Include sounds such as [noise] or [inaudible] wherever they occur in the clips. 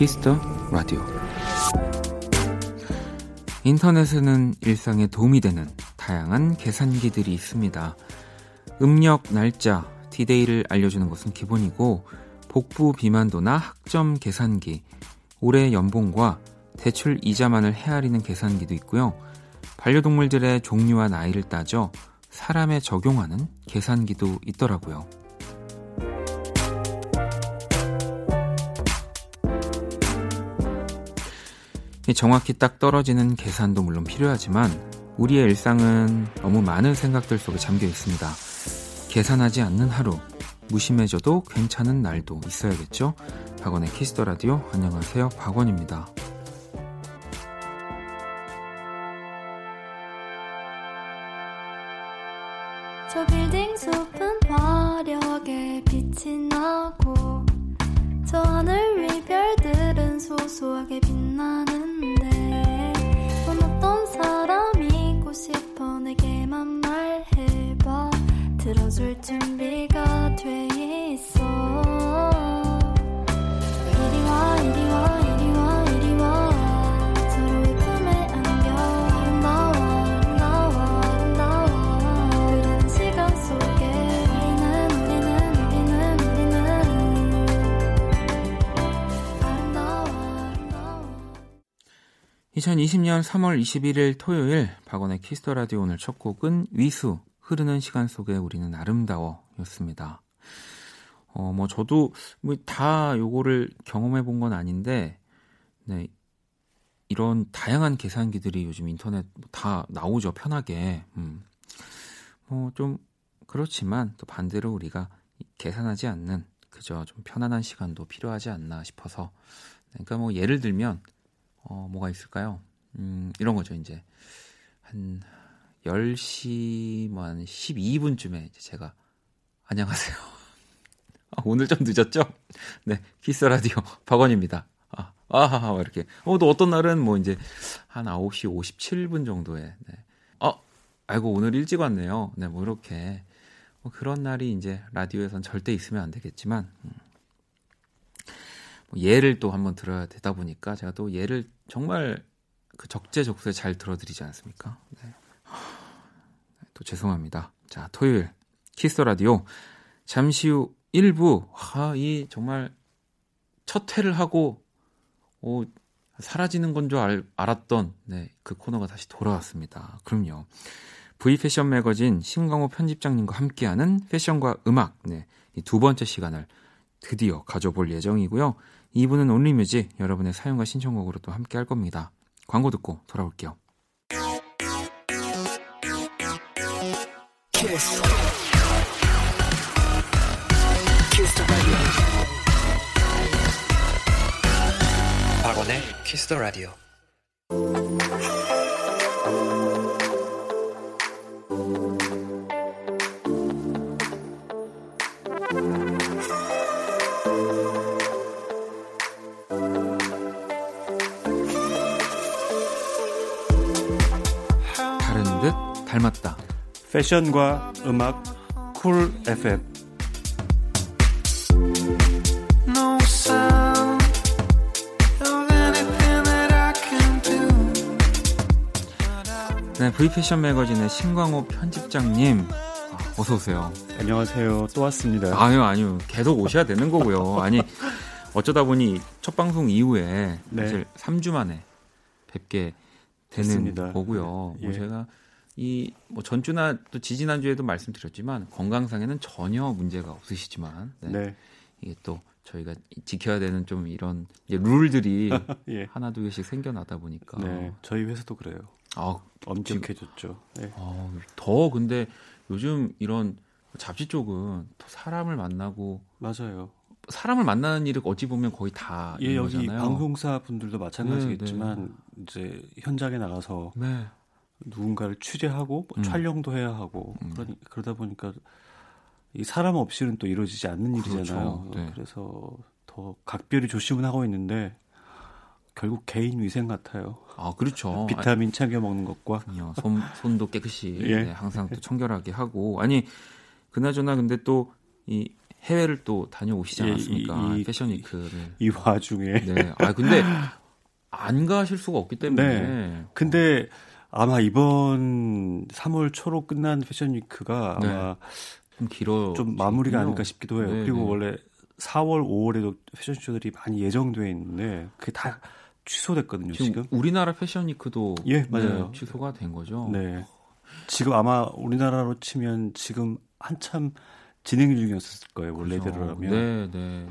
키스 더 라디오 인터넷에는 일상에 도움이 되는 다양한 계산기들이 있습니다. 음력, 날짜, 디데이를 알려주는 것은 기본이고 복부 비만도나 학점 계산기, 올해 연봉과 대출 이자만을 헤아리는 계산기도 있고요. 반려동물들의 종류와 나이를 따져 사람에 적용하는 계산기도 있더라고요. 정확히 딱 떨어지는 계산도 물론 필요하지만 우리의 일상은 너무 많은 생각들 속에 잠겨 있습니다. 계산하지 않는 하루, 무심해져도 괜찮은 날도 있어야겠죠? 박원의 Kiss the Radio 안녕하세요. 박원입니다. 숲 들어줄 준비가 돼 있어. (2020년 3월 21일) 토요일 박원의 키스터 라디오 오늘 첫 곡은 위수 흐르는 시간 속에 우리는 아름다워 였습니다. 어, 뭐 저도 뭐 다 요거를 경험해 본 건 아닌데 네. 이런 다양한 계산기들이 요즘 인터넷 다 나오죠. 편하게. 음. 뭐 좀 그렇지만 또 반대로 우리가 계산하지 않는 그저 좀 편안한 시간도 필요하지 않나 싶어서 그러니까 뭐 예를 들면 어 뭐가 있을까요? 음 이런 거죠. 이제 한 10시 뭐한 12분쯤에 이제 제가 안녕하세요. [laughs] 아, 오늘 좀 늦었죠? 네, 키스 라디오 [laughs] 박원입니다. 아, 아하하, 이렇게. 어, 또 어떤 날은 뭐 이제 한 9시 57분 정도에, 네. 어, 아이고, 오늘 일찍 왔네요. 네, 뭐 이렇게. 뭐 그런 날이 이제 라디오에선 절대 있으면 안 되겠지만, 음. 뭐 예를 또 한번 들어야 되다 보니까 제가 또 예를 정말 그 적재적소에 잘 들어드리지 않습니까? 네. 또 죄송합니다. 자, 토요일 키스 라디오 잠시 후 1부 아, 이 정말 첫 회를 하고 오, 사라지는 건 줄 알았던 네, 그 코너가 다시 돌아왔습니다. 그럼요. V 패션 매거진 심광호 편집장님과 함께하는 패션과 음악 네, 이두 번째 시간을 드디어 가져볼 예정이고요. 2부는 Only Music 여러분의 사연과 신청곡으로 또 함께 할 겁니다. 광고 듣고 돌아올게요. 키스. 박원의 Kiss the Radio. 다른 듯 닮았다. 패션과 음악 쿨 FM 네, V패션 매거진의 신광호 편집장님 아, 어서 오세요. 안녕하세요. 또 왔습니다. 아니요, 아니요. 계속 오셔야 되는 거고요. 아니 어쩌다 보니 첫 방송 이후에 네. 사실 3주 만에 뵙게 되는 됐습니다. 거고요. 뭐 예. 뭐 제가 이 뭐 전주나 또 지지난 주에도 말씀드렸지만 건강상에는 전혀 문제가 없으시지만 네. 네. 이게 또 저희가 지켜야 되는 좀 이런 룰들이 [laughs] 예. 하나 두 개씩 생겨나다 보니까 네, 저희 회사도 그래요. 아, 엄직해졌죠. 네. 아, 더 근데 요즘 이런 잡지 쪽은 더 사람을 만나고 맞아요. 사람을 만나는 일이 어찌 보면 거의 다 예, 여기 거잖아요. 방송사 분들도 마찬가지겠지만 네, 네. 이제 현장에 나가서 네. 누군가를 취재하고 뭐 음. 촬영도 해야 하고 음. 그러니, 그러다 보니까 이 사람 없이는 또 이루어지지 않는 일이잖아요. 그렇죠. 네. 그래서 더 각별히 조심은 하고 있는데 결국 개인 위생 같아요. 아 그렇죠. [laughs] 비타민 챙겨 먹는 것과 손 손도 깨끗이 [laughs] 예. 네, 항상 또 청결하게 하고 아니 그나저나 근데 또 이 해외를 또 다녀오시지 않았습니까? 예, 이, 패션 위크를. 이 와중에. 네. 아 근데 안 가실 수가 없기 때문에. 네. 근데 아마 이번 3월 초로 끝난 패션 위크가 네. 아마 좀 길어 좀 마무리가 아닐까 싶기도 해요. 네, 그리고 네. 원래 4월, 5월에도 패션쇼들이 많이 예정돼 있는데 그게 다 취소됐거든요. 지금, 지금. 우리나라 패션 위크도 예 맞아요 네, 취소가 된 거죠. 네. 지금 아마 우리나라로 치면 지금 한참 진행 중이었을 거예요. 원래대로라면. 그렇죠. 네, 네.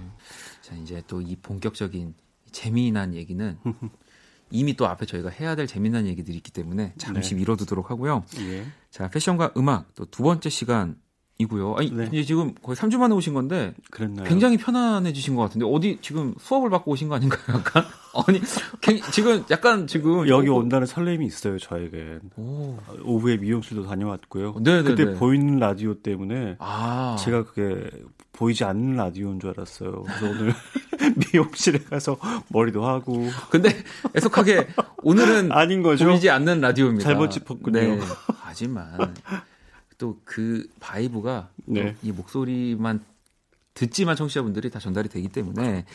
자 이제 또 이 본격적인 재미난 얘기는 [laughs] 이미 또 앞에 저희가 해야 될 재미난 얘기들이 있기 때문에 잠시 네. 미뤄두도록 하고요. 예. 자 패션과 음악 또 두 번째 시간 이고요. 아니 네. 이제 지금 거의 3주 만에 오신 건데 그랬나요? 굉장히 편안해지신 것 같은데 어디 지금 수업을 받고 오신 거 아닌가요? 약간 [laughs] 아니 지금 약간 지금 여기 온다는 설렘이 있어요 저에게. 오. 후에 미용실도 다녀왔고요. 네네네. 네, 그때 네. 보이는 라디오 때문에 아. 제가 그게 보이지 않는 라디오인 줄 알았어요. 그래서 오늘 [laughs] 미용실에 가서 머리도 하고. 근데 애석하게 오늘은 [laughs] 아닌 거죠. 보이지 않는 라디오입니다. 잘못 짚었군요. 네. 하지만 또 그 vibe가 네. 이 목소리만 듣지만 청취자분들이 다 전달이 되기 때문에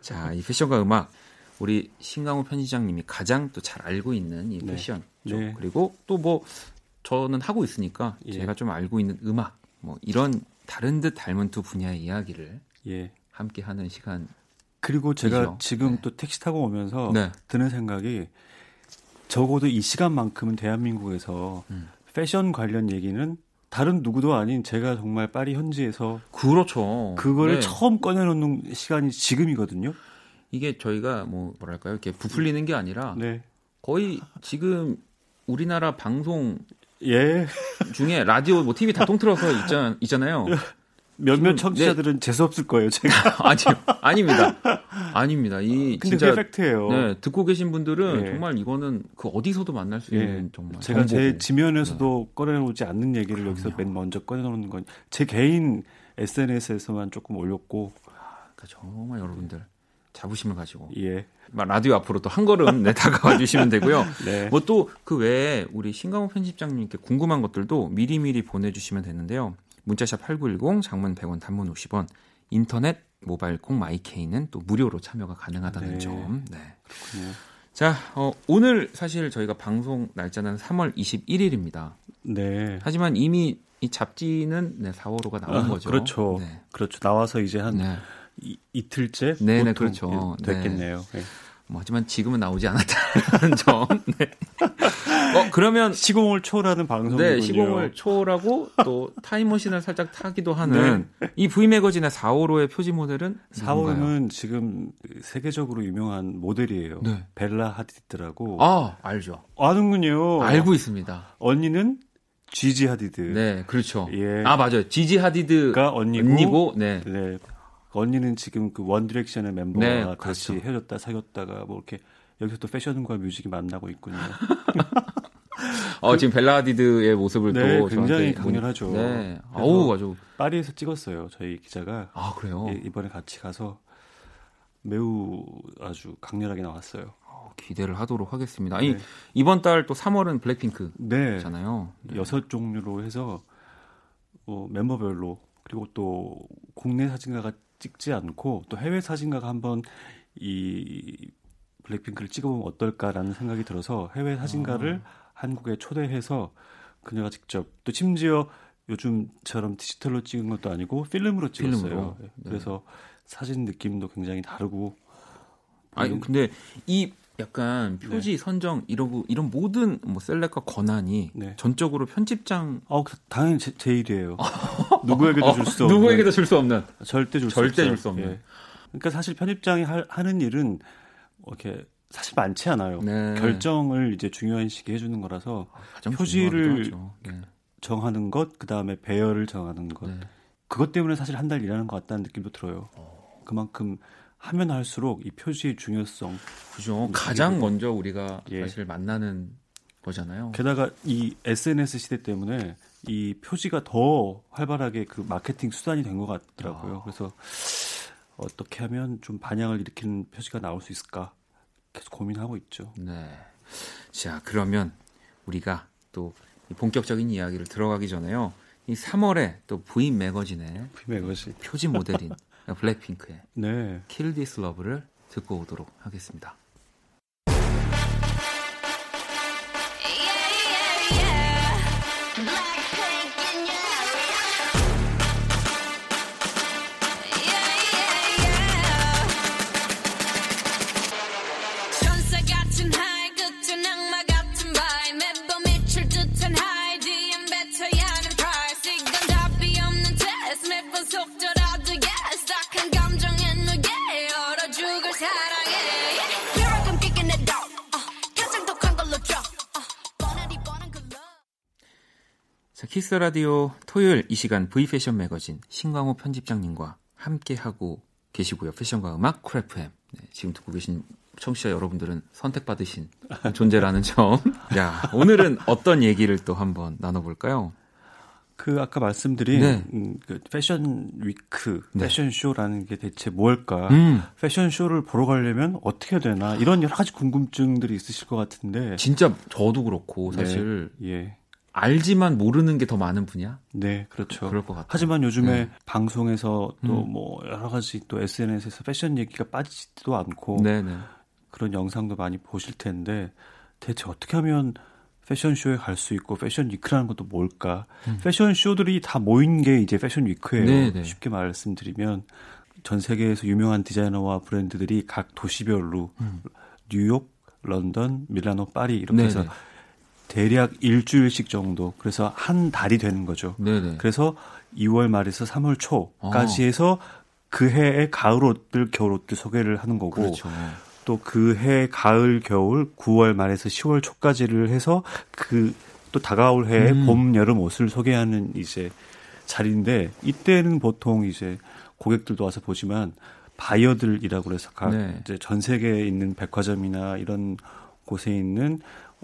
자, 이 패션과 음악 우리 신강호 편집장님이 가장 또 잘 알고 있는 이 네. 패션 쪽 네. 그리고 또 뭐 저는 하고 있으니까 예. 제가 좀 알고 있는 음악 뭐 이런 다른 듯 닮은 두 분야의 이야기를 예. 함께 하는 시간 그리고 제가 이죠. 지금 네. 또 택시 타고 오면서 네. 드는 생각이 적어도 이 시간만큼은 대한민국에서 음. 패션 관련 얘기는 다른 누구도 아닌 제가 정말 파리 현지에서 그렇죠. 그걸 네. 처음 꺼내놓는 시간이 지금이거든요. 이게 저희가 뭐 뭐랄까요, 이렇게 부풀리는 게 아니라 네. 거의 지금 우리나라 방송 예. 중에 라디오, 뭐 TV 다 통틀어서 있잖, 있잖아요. [laughs] 몇몇 네. 청취자들은 네. 재수 없을 거예요, 제가. [laughs] 아니요, 아닙니다. 아닙니다. 이 근데 진짜 팩트예요. 네, 듣고 계신 분들은 네. 정말 이거는 그 어디서도 만날 수 있는 네. 정말 제가 정보고. 제 지면에서도 네. 꺼내놓지 않는 얘기를 그럼요. 여기서 맨 먼저 꺼내놓는 건 제 개인 SNS에서만 조금 올렸고. 아, 그러니까 정말 여러분들 자부심을 가지고 예. 라디오 앞으로 또 한 걸음 내 다가와 주시면 되고요. [laughs] 네. 뭐또 그 외에 우리 신강호 편집장님께 궁금한 것들도 미리미리 보내주시면 되는데요. 문자샵 8910 장문 100원 단문 50원 인터넷 모바일 콩 마이케이는 또 무료로 참여가 가능하다는 네. 점. 네. 그렇군요. 자, 어, 오늘 사실 저희가 방송 날짜는 3월 21일입니다. 네. 하지만 이미 이 잡지는 네, 4월호가 나온 아, 거죠. 그렇죠. 네. 그렇죠. 나와서 이제 한 네. 이, 이틀째 네네 그렇죠. 예, 됐겠네요. 네. 뭐 하지만 지금은 나오지 않았다는 [laughs] 점. 네. 어 그러면 시공을 초월하는 방송이군요. 네, 시공을 초월하고 또 타임머신을 살짝 타기도 하는 네. 이 V 매거진의 4호로의 표지 모델은 4호는 지금 세계적으로 유명한 모델이에요. 네. 벨라 하디드라고. 아 알죠. 아는군요. 알고 있습니다. 언니는 지지 하디드. 네, 그렇죠. 예. 아 맞아요. 지지 하디드가 언니고, 언니고 네. 네. 언니는 지금 그 원디렉션의 멤버와 네, 그렇죠. 같이 헤어졌다 사귀었다가 뭐 이렇게 여기서 또 패션과 뮤직이 만나고 있군요. [laughs] 어, 지금 벨라디드의 모습을 네, 또 굉장히 강렬하죠. 네. 아우, 아주 파리에서 찍었어요. 저희 기자가. 아, 그래요? 예, 이번에 같이 가서 매우 아주 강렬하게 나왔어요. 어, 기대를 하도록 하겠습니다. 아니, 네. 이번 달 또 3월은 블랙핑크잖아요. 네. 여섯 종류로 해서 어, 멤버별로 그리고 또 국내 사진가가 찍지 않고 또 해외 사진가가 한번 이 블랙핑크를 찍어보면 어떨까라는 생각이 들어서 해외 사진가를 아. 한국에 초대해서 그녀가 직접 또 심지어 요즘처럼 디지털로 찍은 것도 아니고 필름으로 찍었어요. 필름으로. 네. 그래서 사진 느낌도 굉장히 다르고 아니 근데 이 약간 표지 네. 선정 이런 이런 모든 뭐 셀렉과 권한이 네. 전적으로 편집장 어그 당연히 제, 제 일이에요. [laughs] 누구에게도 줄수 없는 누구에게도 줄 수 없는 절대 줄 절대 줄 수 없는. 예. 그러니까 사실 편집장이 하, 하는 일은 이렇게 사실 많지 않아요. 네. 결정을 이제 중요한 시기에 해주는 거라서 아, 표지를 네. 정하는 것, 그 다음에 배열을 정하는 것, 네. 그것 때문에 사실 한 달 일하는 것 같다는 느낌도 들어요. 어. 그만큼 하면 할수록 이 표지의 중요성. 그죠. 가장 먼저 우리가 예. 사실 만나는 거잖아요. 게다가 이 SNS 시대 때문에 이 표지가 더 활발하게 그 마케팅 수단이 된 것 같더라고요. 아. 그래서 어떻게 하면 좀 반향을 일으키는 표지가 나올 수 있을까 계속 고민하고 있죠. 네. 자, 그러면 우리가 또 본격적인 이야기를 들어가기 전에요. 이 3월에 또 V 매거진의 V 매거진 표지 모델인 [laughs] 블랙핑크의 네. Kill This Love를 듣고 오도록 하겠습니다. Kiss Radio 토요일 이 시간 V 패션 매거진 신광호 편집장님과 함께 하고 계시고요. 패션과 음악 Cool FM 네, 지금 듣고 계신 청취자 여러분들은 선택받으신 [laughs] 존재라는 점. 야, 오늘은 어떤 얘기를 또 한번 나눠볼까요? 그 아까 말씀드린 네. 음, 그 fashion week, 네. 패션 쇼라는 게 대체 뭘까? 음. 패션 쇼를 보러 가려면 어떻게 해야 되나? 이런 여러 가지 궁금증들이 있으실 것 같은데. 진짜 저도 그렇고 사실 네. 예. 알지만 모르는 게 더 많은 분야? 네, 그렇죠. 그럴 것 같아요. 하지만 요즘에 네. 방송에서 또뭐 음. 여러 가지 또 SNS에서 패션 얘기가 빠지지도 않고 네네. 네. 그런 영상도 많이 보실 텐데 대체 어떻게 하면 패션쇼에 갈 수 있고 패션 위크라는 것도 뭘까? 음. 패션쇼들이 다 모인 게 이제 패션 위크예요. 네네. 네. 쉽게 말씀드리면 전 세계에서 유명한 디자이너와 브랜드들이 각 도시별로 음. 뉴욕, 런던, 밀라노, 파리 이렇게 네네. 해서 네. 대략 일주일씩 정도 그래서 한 달이 되는 거죠. 네네. 그래서 2월 말에서 3월 초까지 어. 해서 그 해의 가을 옷들, 겨울 옷들 소개를 하는 거고 그렇죠. 또그 해 가을, 겨울 9월 말에서 10월 초까지를 해서 그 또 다가올 해의 음. 봄, 여름 옷을 소개하는 이제 자리인데 이때는 보통 이제 고객들도 와서 보지만 바이어들이라고 해서 각 네. 이제 전 세계에 있는 백화점이나 이런 곳에 있는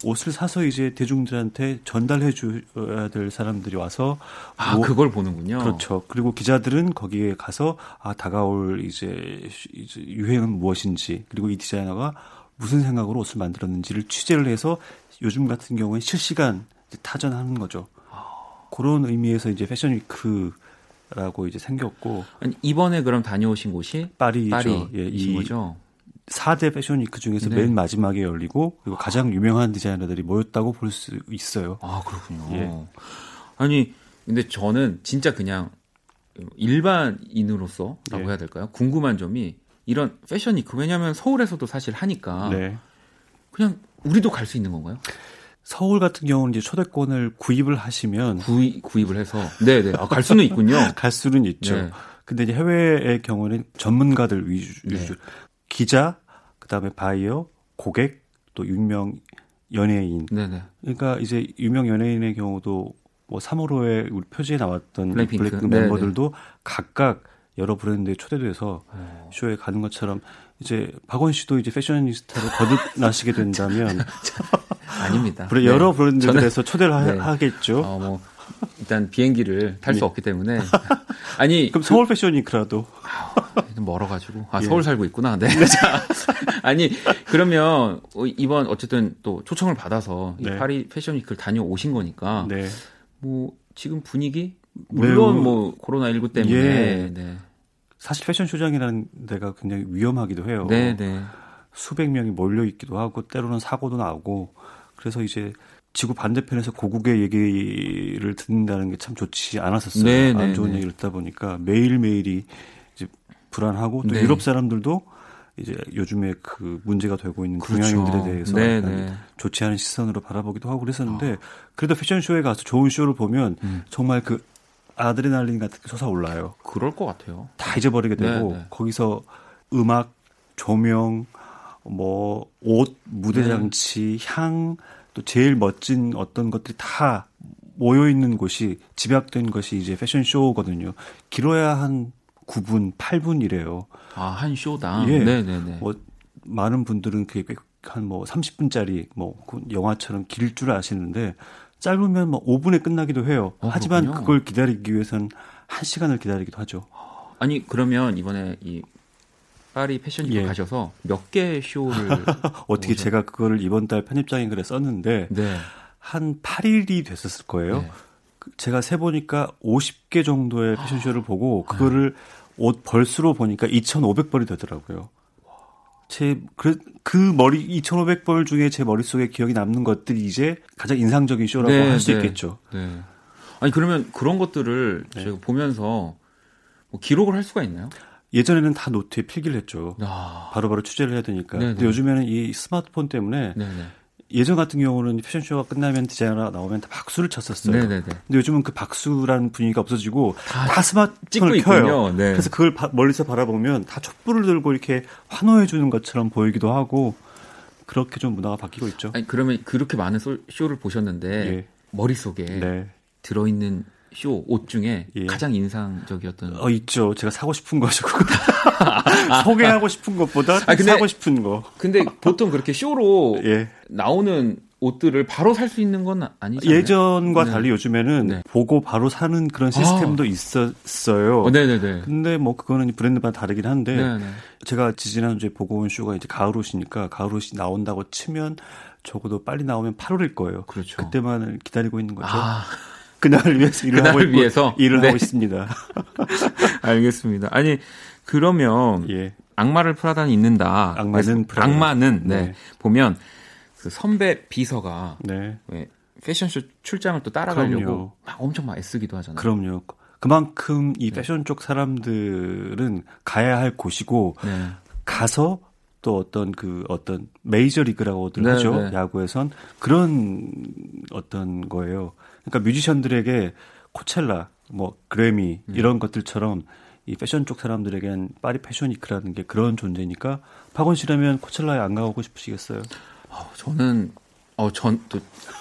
옷을 사서 이제 대중들한테 전달해 줘야 될 사람들이 와서 아 뭐, 그걸 보는군요. 그렇죠. 그리고 기자들은 거기에 가서 아 다가올 이제, 이제 유행은 무엇인지 그리고 이 디자이너가 무슨 생각으로 옷을 만들었는지를 취재를 해서 요즘 같은 경우에 실시간 타전하는 거죠. 그런 의미에서 이제 fashion week 라고 이제 생겼고 아니, 이번에 그럼 다녀오신 곳이 파리죠. 파리 예, 이 거죠. 4대 fashion week 중에서 네. 맨 마지막에 열리고 그리고 가장 유명한 디자이너들이 모였다고 볼 수 있어요. 아, 그렇군요. 예. 아니, 근데 저는 진짜 그냥 일반인으로서라고 네. 해야 될까요? 궁금한 점이 이런 fashion week 왜냐하면 서울에서도 사실 하니까 네. 그냥 우리도 갈 수 있는 건가요? 서울 같은 경우는 이제 초대권을 구입을 하시면 구입, 구입을 해서 네네 아, 갈 수는 있군요. [laughs] 갈 수는 있죠. 네. 근데 이제 해외의 경우는 전문가들 위주, 네. 기자, 그다음에 바이어, 고객, 또 유명 연예인. 네네. 그러니까 이제 유명 연예인의 경우도 뭐 3월호에 우리 표지에 나왔던 블랙핑크, 블랙핑크 멤버들도 각각 여러 브랜드에 초대돼서 오. 어. 쇼에 가는 것처럼 이제 박원 씨도 이제 패셔니스타로 거듭나시게 된다면 [laughs] 아닙니다. 여러 네. 브랜드들에서 초대를 네. 하겠죠. 어, 뭐 일단 비행기를 탈수 예. 없기 때문에 [laughs] 아니 그럼 서울 패션위크라도 좀 멀어가지고 아 예. 서울 살고 있구나. 네. 네. [laughs] 자, 아니 그러면 이번 어쨌든 또 초청을 받아서 네. 이 파리 패션위크를 다녀오신 거니까 네. 뭐 지금 분위기 물론 매우, 뭐 코로나 19 때문에 예. 네. 사실 패션 쇼장이라는 데가 굉장히 위험하기도 해요. 네, 네. 수백 명이 몰려 있기도 하고 때로는 사고도 나오고 그래서 이제 지구 반대편에서 고국의 얘기를 듣는다는 게 참 좋지 않았었어요. 네, 안 네, 좋은 네. 얘기를 듣다 보니까 매일매일이 이제 불안하고 또 네. 유럽 사람들도 이제 요즘에 그 문제가 되고 있는 그렇죠. 동양인들에 대해서 네, 네. 좋지 않은 시선으로 바라보기도 하고 그랬었는데 어. 그래도 패션쇼에 가서 좋은 쇼를 보면 음. 정말 그 아드레날린 같은 게 솟아올라요. 그럴 것 같아요. 다 잊어버리게 되고 거기서 음악, 조명, 뭐 옷, 무대 장치, 향 또 제일 멋진 어떤 것들이 다 모여 있는 곳이 집약된 것이 이제 패션 쇼거든요. 길어야 한 9분, 8분이래요. 아, 한 쇼당. 예. 네, 네, 네. 뭐 많은 분들은 그게 한뭐 30분짜리 뭐그 영화처럼 길 줄 아시는데 짧으면 뭐 5분에 끝나기도 해요. 어, 하지만 그렇군요. 그걸 기다리기 위해선 1시간을 기다리기도 하죠. 아니, 그러면 이번에 이 파리 패션위크 예. 가셔서 몇 개 쇼를 [laughs] 어떻게 오셨... 제가 그거를 이번 달 편집장인 글에 썼는데 네. 한 8일이 됐었을 거예요. 네. 제가 세 보니까 50개 정도의 패션쇼를 보고 [gasps] 그거를 옷 벌수로 보니까 2,500벌이 되더라고요. 제, 그, 그 머리, 2,500벌 중에 제 머릿속에 기억이 남는 것들이 이제 가장 인상적인 쇼라고 네, 할수 네, 있겠죠. 네. 아니, 그러면 그런 것들을 네. 제가 보면서 뭐 기록을 할 수가 있나요? 예전에는 다 노트에 필기를 했죠. 아. 바로바로 바로 취재를 해야 되니까. 네네. 근데 네. 요즘에는 이 스마트폰 때문에 네네. 네. 예전 같은 경우는 패션쇼가 끝나면 디자이너가 나오면 다 박수를 쳤었어요. 네네네. 근데 요즘은 그 박수라는 분위기가 없어지고 다, 다 스마트폰을 켜요. 네. 그래서 그걸 바, 멀리서 바라보면 다 촛불을 들고 이렇게 환호해 주는 것처럼 보이기도 하고 그렇게 좀 문화가 바뀌고 있죠. 아니, 그러면 그렇게 많은 쇼를 보셨는데 예. 머릿속에 네. 들어있는 쇼 옷 중에 예. 가장 인상적이었던 어 있죠. 제가 사고 싶은 거죠. [laughs] 소개하고 싶은 것보다 아, 근데, 사고 싶은 거. 근데 보통 그렇게 쇼로 [laughs] 예. 나오는 옷들을 바로 살 수 있는 건 아니죠. 예전과 네. 달리 요즘에는 네. 보고 바로 사는 그런 시스템도 아. 있었어요. 어, 네네네. 근데 뭐 그거는 브랜드마다 다르긴 한데 네네. 제가 지지난주에 보고 온 쇼가 이제 가을 옷이니까 가을 옷이 나온다고 치면 적어도 빨리 나오면 8월일 거예요. 그렇죠. 그때만 기다리고 있는 거죠. 아. 그날을 위해서 일을 하고 있고, 위해서 일을 네. 하고 있습니다. [laughs] 알겠습니다. 아니 그러면 예. 악마를 프라다는 있는다. 악마는 프라다. 악마는 네. 네. 보면 그 선배 비서가 네. 왜 패션쇼 출장을 또 따라가려고 그럼요. 막 엄청 막 애쓰기도 하잖아요. 그럼요. 그만큼 이 네. 패션 쪽 사람들은 가야 할 곳이고 네. 가서 또 어떤 그 어떤 메이저 리그라고들 네, 하죠. 네. 야구에선 그런 어떤 거예요. 그러니까 뮤지션들에게 코첼라, 뭐 그래미 음. 이런 것들처럼 이 패션 쪽 사람들에겐 파리 패션위크라는 게 그런 존재니까 박원 씨라면 코첼라에 안 가고 싶으시겠어요? 어, 저는 어 전 또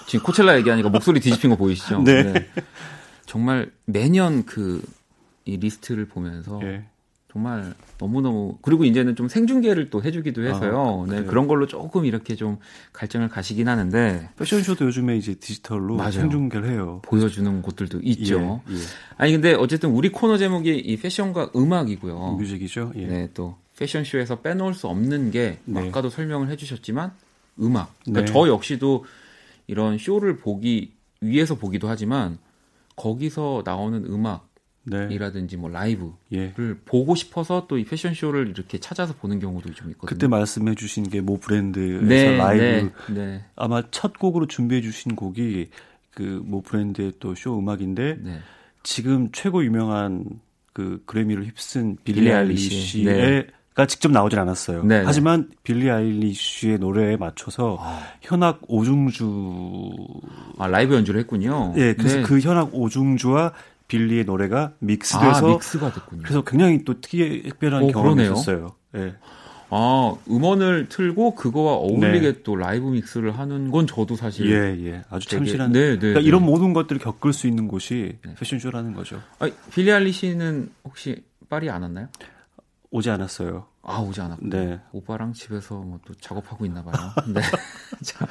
지금 코첼라 얘기하니까 목소리 뒤집힌 거 보이시죠? [laughs] 네. 네. 정말 매년 그 이 리스트를 보면서 네. 정말 너무너무 그리고 이제는 좀 생중계를 또 해주기도 해서요. 아, 네, 그런 걸로 조금 이렇게 좀 갈증을 가시긴 하는데 패션쇼도 요즘에 이제 디지털로 맞아요. 생중계를 해요. 보여주는 곳들도 있죠. 예, 예. 아니 근데 어쨌든 우리 코너 제목이 이 패션과 음악이고요. 뮤직이죠. 예. 네, 또 패션쇼에서 빼놓을 수 없는 게 네. 아까도 설명을 해주셨지만 음악. 그러니까 네. 저 역시도 이런 쇼를 보기 위해서 보기도 하지만 거기서 나오는 음악 네. 이라든지 뭐 라이브를 예. 보고 싶어서 또 이 패션 쇼를 이렇게 찾아서 보는 경우도 좀 있거든요. 그때 말씀해 주신 게 모 브랜드에서 네, 라이브 네, 네, 아마 첫 곡으로 준비해 주신 곡이 그 모 브랜드의 또 쇼 음악인데 네. 지금 최고 유명한 그 그래미를 휩쓴 빌리, 빌리 아일리시의 네. 가 직접 나오진 않았어요. 네 하지만 빌리 아일리쉬의 노래에 맞춰서 아. 현악 오중주 아 라이브 연주를 했군요. 예, 그래서 네. 그 현악 오중주와 빌리의 노래가 믹스돼서 아, 믹스가 됐군요. 그래서 굉장히 또 특이 특별한 오, 어, 경험이었어요. 예. 아, 음원을 틀고 그거와 어울리게 네. 또 라이브 믹스를 하는 건 저도 사실 예, 예. 아주 되게, 참신한 네, 네, 그러니까 네. 이런 모든 것들을 겪을 수 있는 곳이 네. 패션쇼라는 거죠. 아, 빌리 알리시는 혹시 파리 안 왔나요? 오지 않았어요. 아, 오지 않았고. 네. 오빠랑 집에서 뭐 또 작업하고 있나 봐요. 네. [laughs] 자,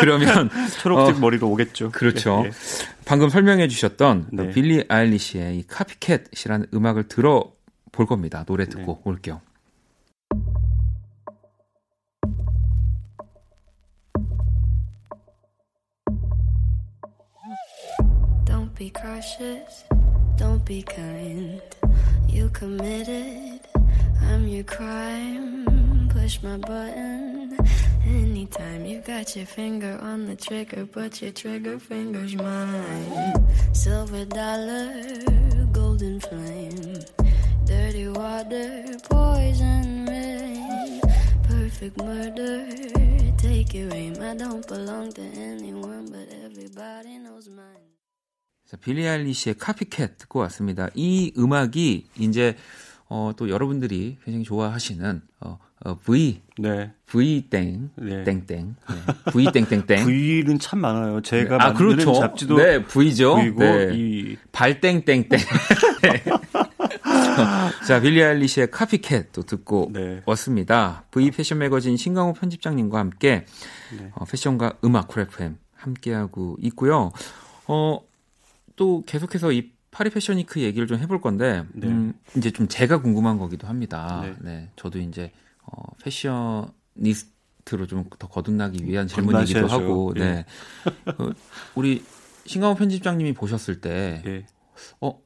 그러면 초록색 어, 머리로 오겠죠. 그렇죠. 네, 네. 방금 설명해 주셨던 네. 빌리 아일리시의 이 카피캣이라는 음악을 들어 볼 겁니다. 노래 듣고 네. 올게요. Don't be cautious, don't be kind. You committed I'm your crime. Push my button anytime. You got your finger on the trigger, but your trigger finger's mine. Silver dollar, golden flame. Dirty water, poison rain. Perfect murder, take your aim. I don't belong to anyone, but everybody knows mine. 자, 빌리 아일리시의 카피캣 듣고 왔습니다. 이 음악이 이제 어, 또 여러분들이 굉장히 좋아하시는 어, 어 V 네. V 땡 네. 땡땡 네. V 땡땡땡 V는 참 많아요. 제가 네. 아, 만드는 그렇죠. 잡지도 네 V죠. V고 네. 이 발땡땡땡. 네. [laughs] 자 빌리 아일리시의 카피캣 또 듣고 네. 왔습니다. V 패션 매거진 신강호 편집장님과 함께 네. 어, 패션과 음악 쿨프엠 함께하고 있고요. 어, 또 계속해서 이 파리 패션위크 얘기를 좀 해볼 건데 네. 음, 이제 좀 제가 궁금한 거기도 합니다. 네, 네 저도 이제 어, 패셔니스트로 좀 더 거듭나기 위한 질문이기도 하고, 예. 네, 어, 우리 신강호 편집장님이 보셨을 때, 예. 어,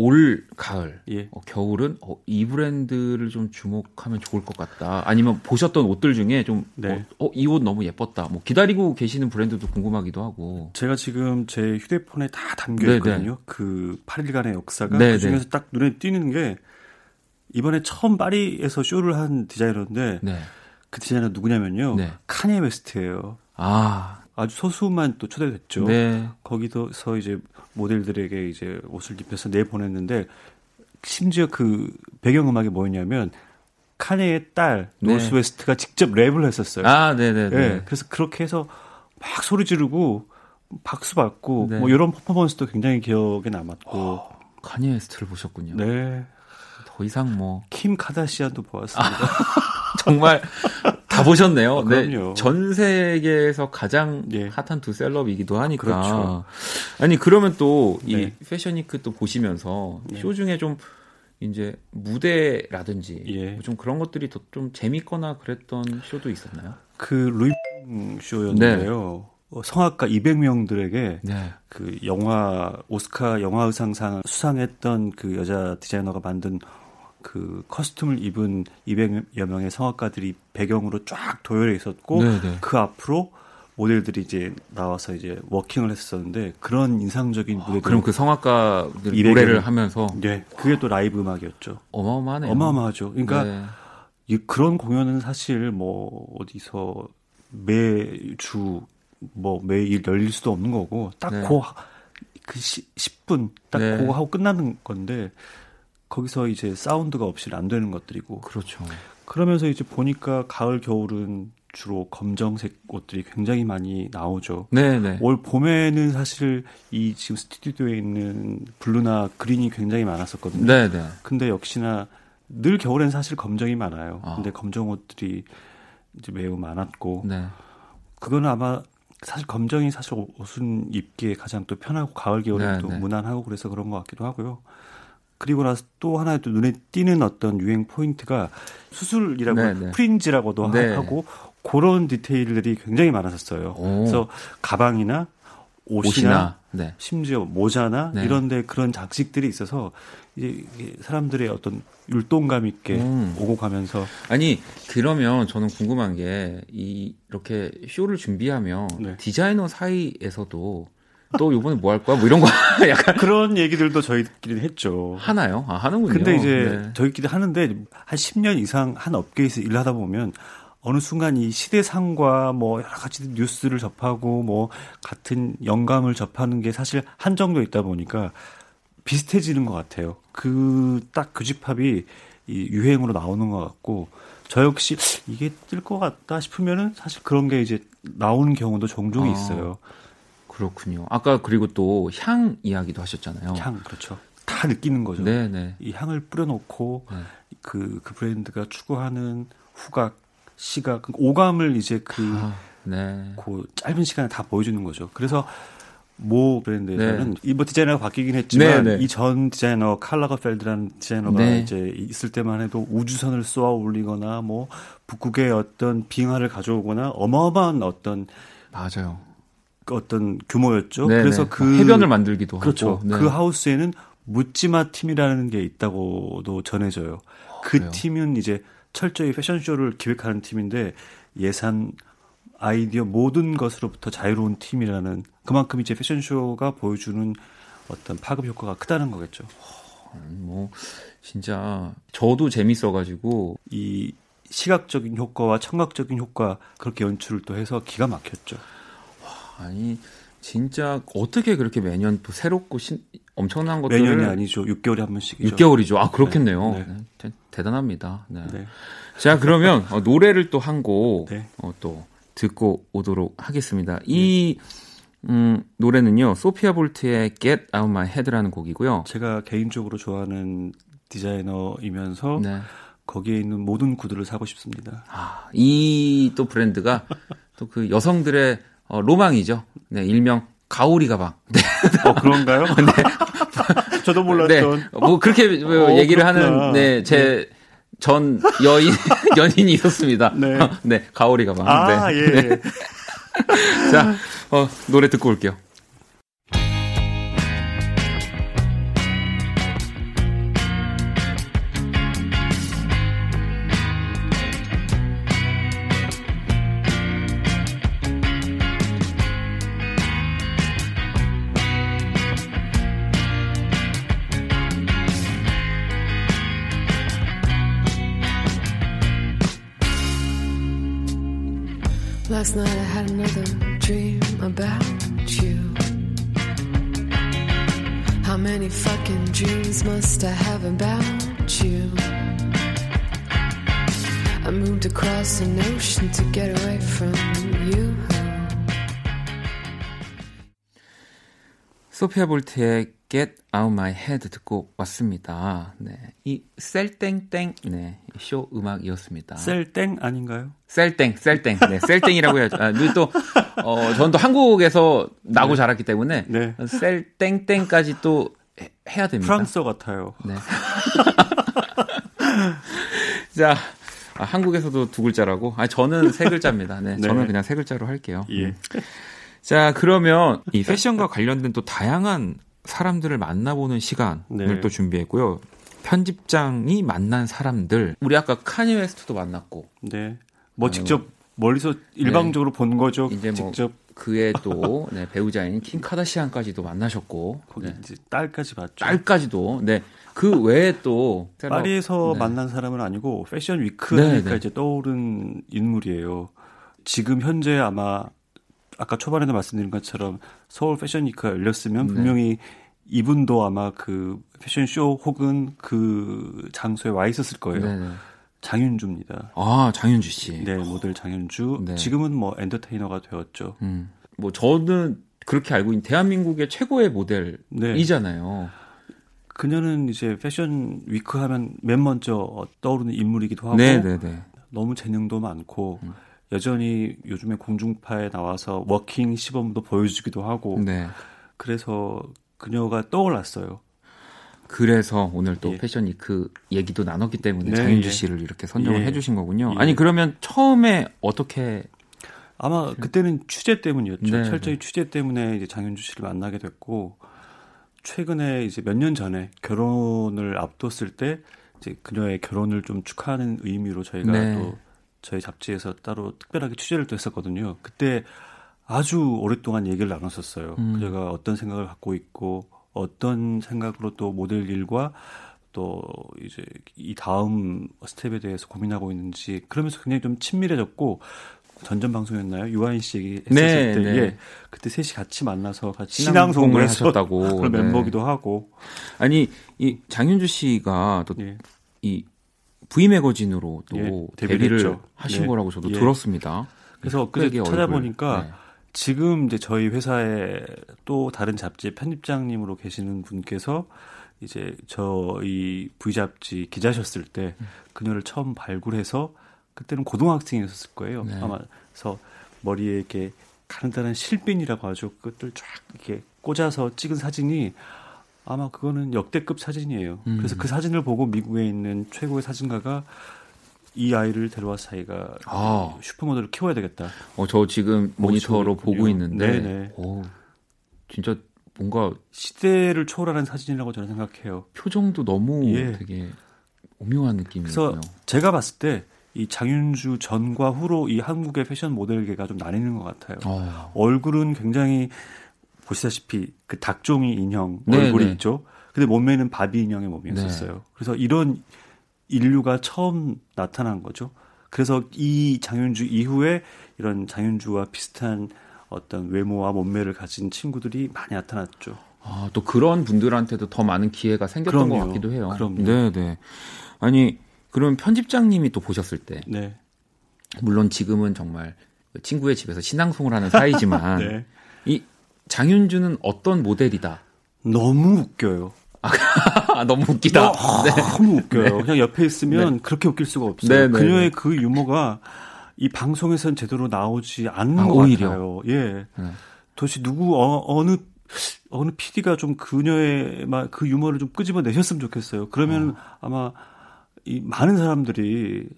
올 가을, 예. 어, 겨울은 어, 이 브랜드를 좀 주목하면 좋을 것 같다. 아니면 보셨던 옷들 중에 좀, 네. 어, 이옷 너무 예뻤다. 뭐 기다리고 계시는 브랜드도 궁금하기도 하고. 제가 지금 제 휴대폰에 다 담겨 네, 네. 있거든요. 그 8일간의 역사가 네네. 그 중에서 딱 눈에 띄는 게 이번에 처음 파리에서 쇼를 한 디자이너인데 네. 그 디자이너 누구냐면요. 네. 카니예 웨스트예요. 아. 아주 소수만 또 초대됐죠. 네. 거기서 이제 모델들에게 이제 옷을 입혀서 내 보냈는데 심지어 그 배경 음악이 뭐였냐면 카니예의 딸 네. 노스웨스트가 직접 랩을 했었어요. 아, 네네네. 네, 그래서 그렇게 해서 막 소리 지르고 박수 받고 네. 뭐 이런 퍼포먼스도 굉장히 기억에 남았고. 어, 카니예 웨스트를 보셨군요. 네. 더 이상 뭐 킴 카다시안도 보았습니다. 아, [laughs] [laughs] 정말 다 보셨네요. 아, 네. 전 세계에서 가장 예. 핫한 두 celeb이기도 하니까. 그렇죠. 아니 그러면 또이 네. fashion week 또 보시면서 네. 쇼 중에 좀 이제 무대라든지 예. 뭐 좀 그런 것들이 더 좀 재밌거나 그랬던 쇼도 있었나요? 그 루이 쇼였는데요. 네. 어, 성악가 200명들에게 네. 그 영화 오스카 영화 의상상 수상했던 그 여자 디자이너가 만든 그 커스튬을 입은 200여 명의 성악가들이 배경으로 쫙 도열해 있었고 네네. 네. 그 앞으로 모델들이 이제 나와서 이제 워킹을 했었는데 그런 인상적인 무대 아, 그럼 그 성악가 노래를 하면서 네 그게 또 라이브 음악이었죠 어마어마하네요 어마어마하죠 그러니까 네. 이, 그런 공연은 사실 뭐 어디서 매주 뭐 매일 열릴 수도 없는 거고 딱그 네. 그 10분 딱 네. 하고 끝나는 건데 거기서 이제 사운드가 없이 안 되는 것들이고. 그렇죠. 그러면서 이제 보니까 가을 겨울은 주로 검정색 옷들이 굉장히 많이 나오죠. 네네. 네. 올 봄에는 사실 이 지금 스튜디오에 있는 블루나 그린이 굉장히 많았었거든요. 네네. 네. 근데 역시나 늘 겨울엔 사실 검정이 많아요. 아. 근데 검정 옷들이 이제 매우 많았고. 네. 그거는 아마 사실 검정이 사실 옷은 입기에 가장 또 편하고 가을 겨울에 네, 또 네. 무난하고 그래서 그런 것 같기도 하고요. 그리고 나서 또 하나의 또 눈에 띄는 어떤 유행 포인트가 수술이라고 네, 네. fringe라고도 네. 하고 그런 디테일들이 굉장히 많았었어요. 오. 그래서 가방이나 옷이나, 옷이나 네. 심지어 모자나 네. 이런데 그런 장식들이 있어서 이제 사람들의 어떤 율동감 있게 음. 오고 가면서 아니 그러면 저는 궁금한 게 이 이렇게 쇼를 준비하면 네. 디자이너 사이에서도 또 이번에 뭐 할 거야? 뭐 이런 거 [laughs] 약간 그런 얘기들도 저희끼리 했죠. 하나요? 아, 하는군요. 근데 이제 네. 저희끼리 하는데 한 10년 이상 한 업계에서 일을 하다 보면 어느 순간 이 시대상과 뭐 여러 가지 뉴스를 접하고 뭐 같은 영감을 접하는 게 사실 한정도 있다 보니까 비슷해지는 것 같아요. 그 딱 그 집합이 이 유행으로 나오는 것 같고 저 역시 이게 뜰 것 같다 싶으면은 사실 그런 게 이제 나오는 경우도 종종 아. 있어요. 그렇군요. 아까 그리고 또 향 이야기도 하셨잖아요. 향 그렇죠. 다 느끼는 거죠. 네네. 네. 이 향을 뿌려놓고 네. 그, 그 브랜드가 추구하는 후각, 시각, 그 오감을 이제 그, 아, 네. 그 짧은 시간에 다 보여주는 거죠. 그래서 모 브랜드에서는 네. 이뭐 디자이너가 바뀌긴 했지만 네, 네. 이전 디자이너 칼라거펠드라는 디자이너가 네. 이제 있을 때만 해도 우주선을 쏘아 올리거나 뭐 북극의 어떤 빙하를 가져오거나 어마어마한 어떤 맞아요. 어떤 규모였죠. 네네. 그래서 네. 그 해변을 만들기도 그렇죠. 하고 네. 그 하우스에는 묻지마 팀이라는 게 있다고도 전해져요. 그 그래요? 팀은 이제 철저히 패션쇼를 기획하는 팀인데 예산 아이디어 모든 것으로부터 자유로운 팀이라는 그만큼 이제 패션쇼가 보여주는 어떤 파급 효과가 크다는 거겠죠. 뭐 진짜 저도 재밌어가지고 이 시각적인 효과와 청각적인 효과 그렇게 연출을 또 해서 기가 막혔죠. 아니 진짜 어떻게 그렇게 매년 또 새롭고 신, 엄청난 것들 매년이 아니죠. 6개월에 한 번씩이죠. 6개월이죠. 아 그렇겠네요. 네. 네. 대, 단합니다 네. 네. 자 그러면 어, 노래를 또 한곡 네. 어, 또 듣고 오도록 하겠습니다. 이 네. 음, 노래는요 소피아 볼트의 Get Out My Head라는 곡이고요. 제가 개인적으로 좋아하는 디자이너이면서 네. 거기에 있는 모든 구두를 사고 싶습니다. 아, 이 또 브랜드가 [laughs] 또 그 여성들의 어, 로망이죠. 네, 일명 가오리 가방. [laughs] 네. 어, 그런가요? [laughs] 네. [laughs] 저도 몰랐던. 네, 뭐 그렇게 어, 얘기를 그렇구나. 하는 네, 제전 네. 여인 연인이 있었습니다. 네. 네, 가오리 가방. 아, 네. 예. 네. 자, 어, 노래 듣고 올게요. Last night I had another dream about you. How many fucking dreams must I have about you? I moved across an ocean to get away 소피아 볼트의 Get Out My Head 듣고 왔습니다. 네. 이 셀땡땡 네. 쇼 음악이었습니다. 셀땡 아닌가요? 셀땡, 셀땡. 네, 셀땡이라고 해야죠. 아, 또 어, 저는 또 한국에서 나고 네. 자랐기 때문에 네. 셀땡땡까지 또 해야 됩니다. 프랑스어 같아요. 네. [laughs] 자, 아, 한국에서도 두 글자라고? 아, 저는 세 글자입니다. 네, 네. 저는 그냥 세 글자로 할게요. 예. 음. 자, 그러면 이 패션과 관련된 또 다양한 사람들을 만나보는 시간을 네. 또 준비했고요. 편집장이 만난 사람들. 우리 아까 카니 웨스트도 만났고. 네. 뭐 직접 멀리서 일방적으로 네. 본 거죠. 이제 뭐 직접 그의 또 [laughs] 네, 배우자인 kim 카다시안까지도 만나셨고 거기 네. 이제 딸까지 봤죠. 딸까지도 네. 그 외에 또 파리에서 네. 만난 사람은 아니고 패션 위크니까 네, 네. 이제 떠오른 인물이에요. 지금 현재 아마 아까 초반에도 말씀드린 것처럼 서울 패션 위크가 열렸으면 네. 분명히 이분도 아마 그 패션쇼 혹은 그 장소에 와 있었을 거예요. 네네. 장윤주입니다. 아, 장윤주 씨. 네, 모델 장윤주. 네. 지금은 뭐 엔터테이너가 되었죠. 음. 뭐 저는 그렇게 알고 있는 대한민국의 최고의 모델이잖아요. 네. 그녀는 이제 fashion week 하면 맨 먼저 떠오르는 인물이기도 하고 네네네. 너무 재능도 많고 음. 여전히 요즘에 공중파에 나와서 walking 시범도 보여주기도 하고 네. 그래서 그녀가 떠올랐어요. 그래서 오늘 또 예. 패션 위크 얘기도 나눴기 때문에 네, 장윤주 예. 씨를 이렇게 선정을 예. 해주신 거군요. 예. 아니 그러면 처음에 어떻게 아마 그때는 취재 때문이었죠. 네, 철저히 네. 취재 때문에 이제 장윤주 씨를 만나게 됐고 최근에 이제 몇 년 전에 결혼을 앞뒀을 때 이제 그녀의 결혼을 좀 축하하는 의미로 저희가 네. 또 저희 잡지에서 따로 특별하게 취재를 또 했었거든요. 그때 아주 오랫동안 얘기를 나눴었어요. 음. 그녀가 어떤 생각을 갖고 있고 어떤 생각으로 또 모델 일과 또 이제 이 다음 스텝에 대해서 고민하고 있는지 그러면서 굉장히 좀 친밀해졌고 전전 방송이었나요? 유아인 씨 얘기했을 네, 때, 네. 예, 그때 셋이 같이 만나서 같이 신앙송을 하셨다고 그런 네. 멤버기도 하고. 아니 이 장윤주 씨가 또이 예. V 매거진으로 또 예, 데뷔를 했죠. 하신 예. 거라고 저도 예. 들었습니다. 그래서 그 찾아보니까 네. 지금 이제 저희 회사에 또 다른 잡지 편집장님으로 계시는 분께서 이제 저희 V 잡지 기자셨을 때 음. 그녀를 처음 발굴해서 그때는 고등학생이었을 거예요. 네. 아마 그래서 머리에 이렇게 가느다란 실핀이라고 하죠. 그것들 쫙 이렇게 꽂아서 찍은 사진이 아마 그거는 역대급 사진이에요. 음. 그래서 그 사진을 보고 미국에 있는 최고의 사진가가 이 아이를 데려와서 자기가 아. 슈퍼모델을 키워야 되겠다. 어, 저 지금 모니터로 보고 있는데, 네네. 오, 진짜 뭔가 시대를 초월하는 사진이라고 저는 생각해요. 표정도 너무 예. 되게 오묘한 느낌이에요. 그래서 제가 봤을 때 이 장윤주 전과 후로 이 한국의 패션 모델계가 좀 나뉘는 것 같아요. 어. 얼굴은 굉장히 보시다시피 그 닭종이 인형 네, 얼굴이 네. 있죠. 근데 몸매는 바비 인형의 몸이었었어요. 네. 그래서 이런 인류가 처음 나타난 거죠. 그래서 이 장윤주 이후에 이런 장윤주와 비슷한 어떤 외모와 몸매를 가진 친구들이 많이 나타났죠. 아, 또 그런 분들한테도 더 많은 기회가 생겼던 그럼요. 것 같기도 해요. 그럼요. 네, 네. 아니, 그럼 편집장님이 또 보셨을 때. 네. 물론 지금은 정말 친구의 집에서 신앙송을 하는 사이지만 [laughs] 네. 이 장윤주는 어떤 모델이다? 너무 웃겨요. 아, [laughs] 너무 웃기다. 너무 네. 웃겨요. 네. 그냥 옆에 있으면 네. 그렇게 웃길 수가 없어요. 네, 네 그녀의 네. 그 유머가 이 방송에선 제대로 나오지 않는 아, 것 오히려. 같아요. 예. 도대체 누구 어, 어느 어느 PD가 좀 그녀의 막그 유머를 좀 끄집어 내셨으면 좋겠어요. 그러면 어. 아마 이 많은 사람들이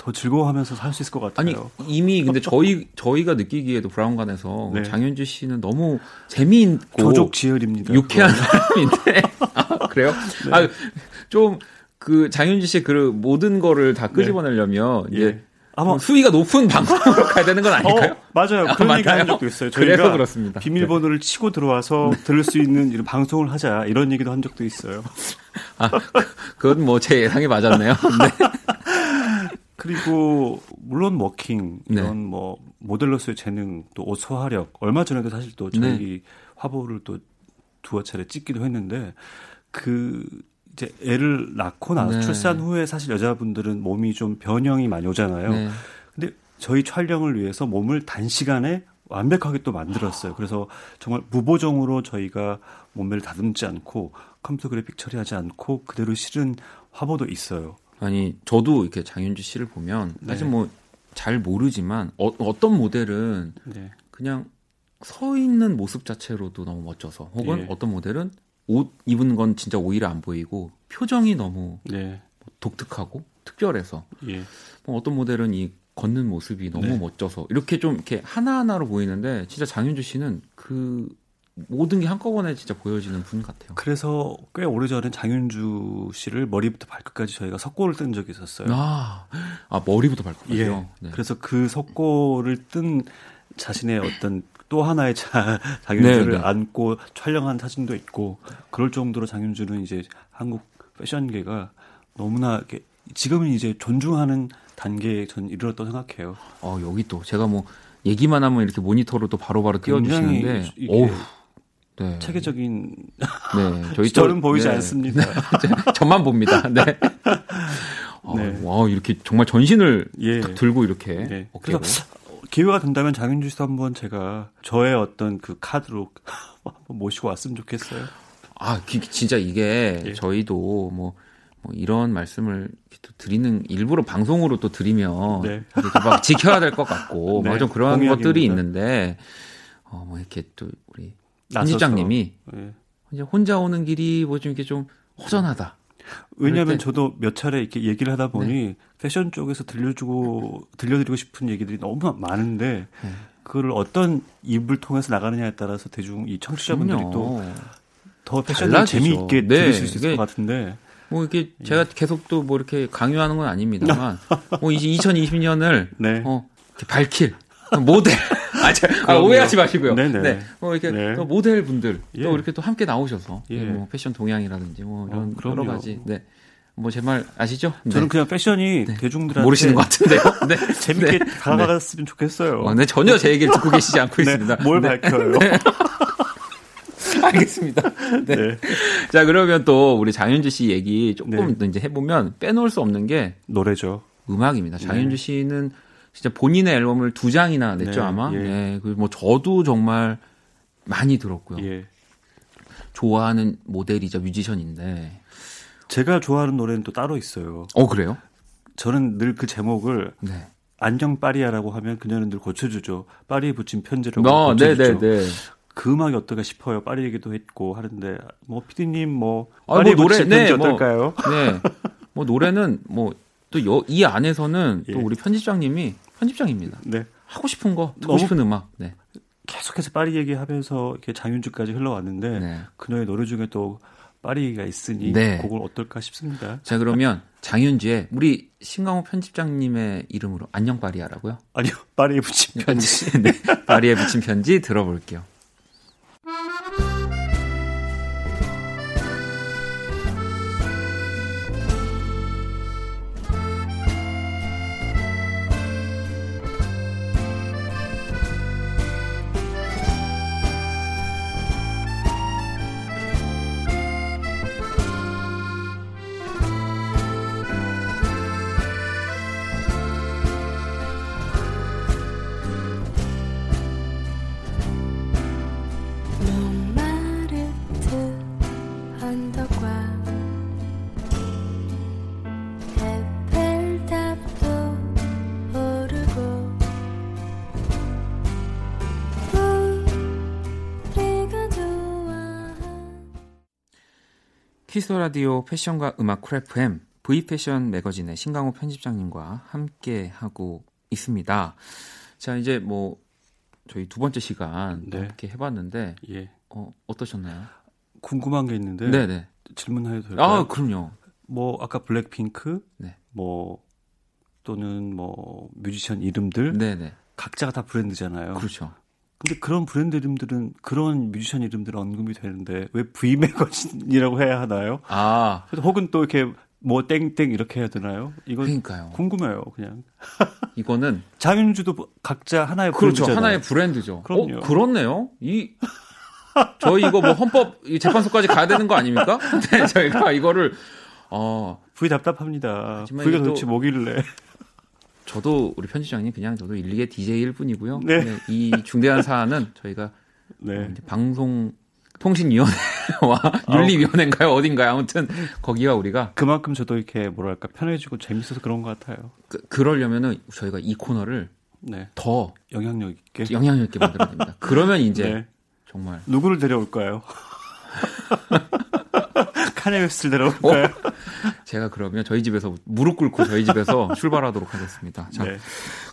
더 즐거워하면서 살 수 있을 것 같아요. 아니 이미 근데 저희 저희가 느끼기에도 브라운관에서 네. 장현주 씨는 너무 재미있고 조족 지혈입니다. 유쾌한 사람인데 [laughs] 아, 그래요? 네. 아좀 그 장현주 씨의 그 모든 거를 다 네. 끄집어내려면 네. 이제 아마 수위가 높은 방송으로 가야 되는 건 아닐까요? 어, 맞아요. 아, 그런 아, 얘기 한 적도 있어요. 저희가 그렇습니다. 비밀번호를 치고 들어와서 들을 수 있는 이런 방송을 하자 이런 얘기도 한 적도 있어요. 아, 그건 뭐 제 예상이 맞았네요. [laughs] 네. 그리고 물론 워킹 이런 네. 뭐 모델로서의 재능 또 옷 소화력 얼마 전에도 사실 또 저희 네. 화보를 또 두어 차례 찍기도 했는데 그 이제 애를 낳고 나서 네. 출산 후에 사실 여자분들은 몸이 좀 변형이 많이 오잖아요. 네. 근데 저희 촬영을 위해서 몸을 단시간에 완벽하게 또 만들었어요. 그래서 정말 무보정으로 저희가 몸매를 다듬지 않고 컴퓨터 그래픽 처리하지 않고 그대로 실은 화보도 있어요. 아니 저도 이렇게 장윤주 씨를 보면 사실 네. 뭐잘 모르지만 어, 떤 모델은 네. 그냥 서 있는 모습 자체로도 너무 멋져서 혹은 예. 어떤 모델은 옷 입은 건 진짜 오히려 안 보이고 표정이 너무 네. 독특하고 특별해서 예. 뭐 어떤 모델은 이 걷는 모습이 너무 네. 멋져서 이렇게 좀 이렇게 하나하나로 보이는데 진짜 장윤주 씨는 그 모든 게 한꺼번에 진짜 보여지는 분 같아요. 그래서 꽤 오래전에 장윤주 씨를 머리부터 발끝까지 저희가 석고를 뜬 적이 있었어요. 아, 아 머리부터 발끝까지요? 예. 네. 그래서 그 석고를 뜬 자신의 어떤 또 하나의 자, 장윤주를 네, 네. 안고 촬영한 사진도 있고 그럴 정도로 장윤주는 이제 한국 패션계가 너무나 이렇게 지금은 이제 존중하는 단계에 전 이르렀다고 생각해요. 어, 여기 또 제가 뭐 얘기만 하면 이렇게 모니터로 또 바로바로 띄워주시는데, 어우, 네. 체계적인. 네, [laughs] 저희 저는 보이지 네. 않습니다. [laughs] 저만 봅니다. 네. [laughs] 어, 네. 와, 이렇게 정말 전신을 예. 들고 이렇게. 네. 그래서 기회가 된다면 장윤주 씨도 한번 제가 저의 어떤 그 카드로 모시고 왔으면 좋겠어요. 아, 진짜 이게 예. 저희도 뭐, 뭐 이런 말씀을 또 드리는 일부러 방송으로 또 드리면 네. 막 지켜야 될 것 같고 네. 뭐좀 그런 공약입니다. 것들이 있는데 어, 뭐 이렇게 또 우리 편집장님이 네. 이제 혼자 오는 길이 뭐 좀 이렇게 좀 허전하다. 왜냐하면 저도 몇 차례 이렇게 얘기를 하다 보니 네. 패션 쪽에서 들려주고 들려드리고 싶은 얘기들이 너무 많은데 네. 그걸 어떤 입을 통해서 나가느냐에 따라서 대중 이 청취자분들이 또 더 패션을 재미있게 네. 들으실 수 있을 것 같은데 뭐 이렇게 제가 계속 또 뭐 이렇게 강요하는 건 아닙니다만 [laughs] 뭐 이제 2020년을 네. 어 밝힐 모델 [laughs] 아, 자, 아, 오해하지 마시고요. 네네. 네. 뭐 이렇게 네. 또 모델 분들 예. 또 이렇게 또 함께 나오셔서 예. 뭐 패션 동향이라든지 뭐 이런 어, 여러 가지 네. 뭐 제 말 아시죠? 저는 네. 그냥 패션이 네. 대중들한테 모르시는 것 같은데요. [laughs] 네. 재밌게 네. 다가갔으면 좋겠어요. 어, 네 전혀 제 얘기를 듣고 계시지 않고 [laughs] 네. 있습니다. 뭘 밝혀요? 알겠습니다. 네. 네. 자, 그러면 또 우리 장윤주 씨 얘기 조금 네. 이제 해보면 빼놓을 수 없는 게 노래죠. 음악입니다. 장윤주 네. 씨는 진짜 본인의 앨범을 두 장이나 냈죠 네, 아마. 예. 네. 그뭐 저도 정말 많이 들었고요. 예. 좋아하는 모델이자 뮤지션인데 제가 좋아하는 노래는 또 따로 있어요. 어 그래요? 저는 늘 그 제목을 네. 안녕 파리야라고 하면 그녀는 늘 고쳐주죠. 파리에 붙인 편지를 어, 고쳐주죠. 네네네. 그 음악이 어떨까 싶어요. 파리 얘기도 했고 하는데 뭐 피디님 뭐 파리 아, 뭐 노래 네, 뭐, 어떨까요? 네. 뭐 노래는 뭐 또 이 안에서는 예. 또 우리 편집장님이 편집장입니다. 네. 하고 싶은 거, 듣고 싶은 음악. 네. 계속해서 파리 얘기하면서 이렇게 장윤주까지 흘러왔는데 네. 그녀의 노래 중에 또 파리가 있으니 네. 곡을 어떨까 싶습니다. 자 그러면 장윤주의 우리 신강호 편집장님의 이름으로 안녕 파리야라고요? 아니요 파리에 [laughs] 붙인 편지. 네, 파리에 붙인 편지 들어볼게요. 키스 라디오 패션과 음악 크래프엠 V 패션 매거진의 신강호 편집장님과 함께 하고 있습니다. 자 이제 뭐 저희 두 번째 시간 네. 함께 해봤는데 예. 어, 어떠셨나요? 궁금한 게 있는데 네네. 질문해도 될까요? 아 그럼요. 뭐 아까 블랙핑크, 네. 뭐 또는 뭐 뮤지션 이름들, 네네. 각자가 다 브랜드잖아요. 그렇죠. 근데 그런 브랜드 이름들은 그런 뮤지션 이름들은 언급이 되는데 왜 V 매거진이라고 해야 하나요? 아 혹은 또 이렇게 뭐 땡땡 이렇게 해야 되나요? 이거 그러니까요. 궁금해요, 그냥. [laughs] 이거는 장윤주도 그렇죠 하나의 그렇죠. 브랜드잖아요. 하나의 브랜드죠. 그럼요. 어, 그렇네요. 이 저희 이거 뭐 헌법 재판소까지 가야 되는 거 아닙니까? [laughs] 네, 저희가 이거를 어 부이 답답합니다. 부이가 도대체 뭐길래? 저도 우리 편집장님 그냥 저도 일리게 DJ일 뿐이고요. 네. 네, 이 중대한 사안은 저희가 네. 방송 통신위원회와 [laughs] 윤리위원회인가요? 어딘가요? 아무튼 거기가 우리가 그만큼 저도 이렇게 뭐랄까 편해지고 재밌어서 그런 것 같아요. 그, 그러려면은 저희가 이 코너를 네. 더 영향력 있게 영향력 있게 만들어야 됩니다. 그러면 이제 네. 정말 누구를 데려올까요? [laughs] 카네 웨스를 데려올까요? 어? [laughs] 제가 그러면 저희 집에서 무릎 꿇고 저희 집에서 [laughs] 출발하도록 하겠습니다. 자, 네.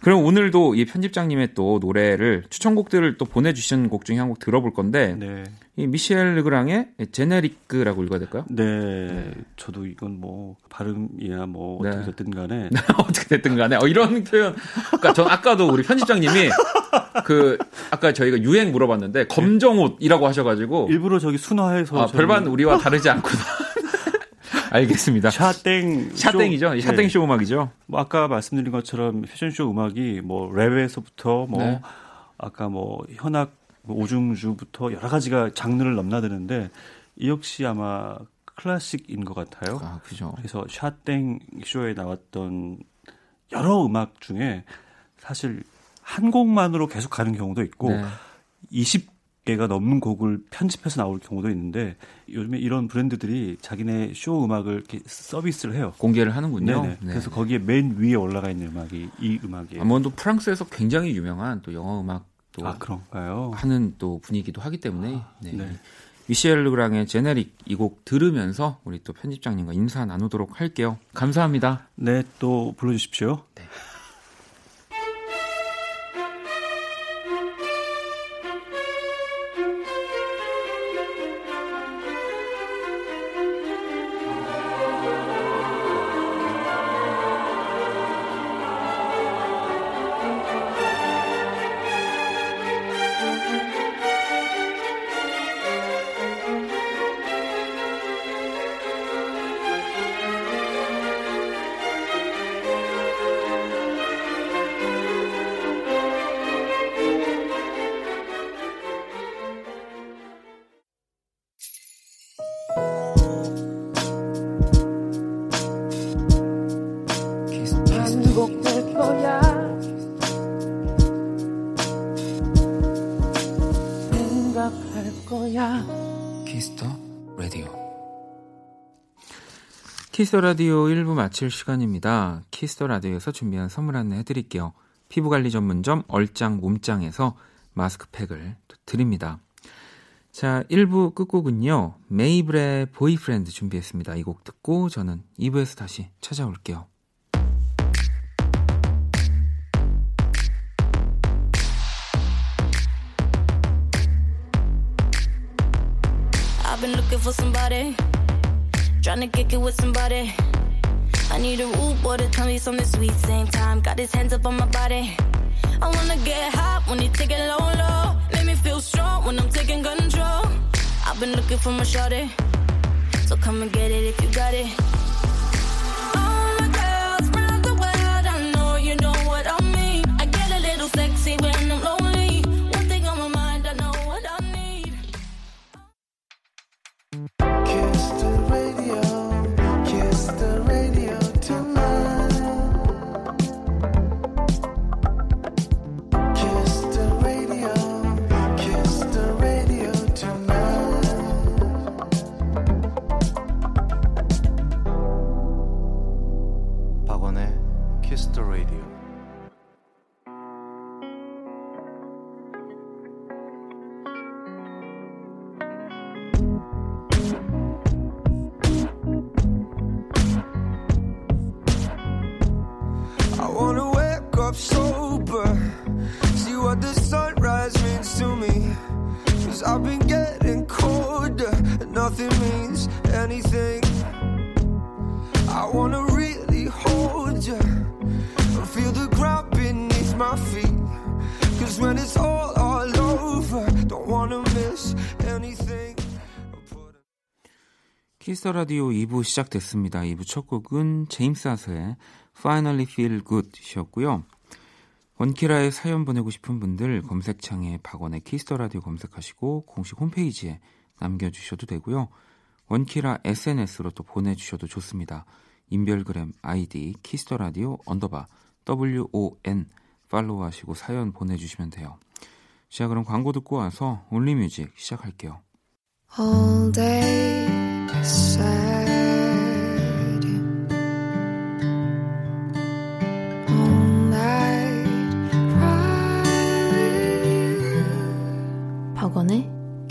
그럼 오늘도 이 편집장님의 또 노래를 추천곡들을 또 보내주신 곡 중에 한 곡 들어볼 건데 네. 이 미셸 르그랑의 제네리크라고 읽어야 될까요? 네, 네. 저도 이건 뭐 발음이야 뭐 어떻게 네. 됐든 간에 [laughs] 어떻게 됐든 간에 어, 이런 표현. 그러니까 전 아까도 우리 편집장님이 그 아까 저희가 유행 물어봤는데 검정옷이라고 하셔가지고 일부러 저기 순화해서 아, 별반 우리와 다르지 않구나. 알겠습니다. 샤땡 샤땡이죠. 샤땡 네. 쇼 음악이죠. 뭐 아까 말씀드린 것처럼 패션쇼 음악이 뭐 랩에서부터 뭐 네. 아까 뭐 현악 뭐 오중주부터 여러 가지가 장르를 넘나드는데 이 역시 아마 클래식인 것 같아요. 아, 그죠. 그래서 샤땡 쇼에 나왔던 여러 음악 중에 사실 한 곡만으로 계속 가는 경우도 있고 네. 20 개가 넘는 곡을 편집해서 나올 경우도 있는데 요즘에 이런 브랜드들이 자기네 쇼 음악을 서비스를 해요. 공개를 하는군요. 네 그래서 거기에 맨 위에 올라가 있는 음악이 이 음악이에요. 아무래도 프랑스에서 굉장히 유명한 또 영어 음악 또 아, 그런가요? 하는 또 분위기도 하기 때문에 아, 네. 네. 미셸 르그랑의 제네릭 이 곡 들으면서 우리 또 편집장님과 인사 나누도록 할게요. 감사합니다. 네, 또 불러주십시오. 네. 키스터 라디오 1부 마칠 시간입니다. 키스터 라디오에서 준비한 선물 안내 해드릴게요. 피부관리 전문점 얼짱 몸짱에서 마스크팩을 드립니다. 자, 1부 끝곡은요. 메이블의 Boyfriend 준비했습니다. 이 곡 듣고 저는 2부에서 다시 찾아올게요. Looking for somebody Trying to kick it with somebody. I need a rude boy to tell me something sweet. Same time, got his hands up on my body. I wanna get hot when he take it low, low. Make me feel strong when I'm taking control. I've been looking for my shorty. So come and get it if you got it. I've been getting colder. Nothing means anything. I wanna really hold you and feel the ground beneath my feet. Cause when it's all all over, don't wanna miss anything. 키스 라디오 2부 시작됐습니다. 2부 첫 곡은 제임스 하스의 Finally Feel Good이었고요. 원키라에 사연 보내고 싶은 분들 검색창에 박원의 키스터 라디오 검색하시고 공식 홈페이지에 남겨주셔도 되고요. 원키라 SNS로 또 보내주셔도 좋습니다. 인별그램 아이디 키스터 라디오 언더바 WON 팔로우하시고 사연 보내주시면 돼요. 자 그럼 광고 듣고 와서 Only Music 시작할게요. All day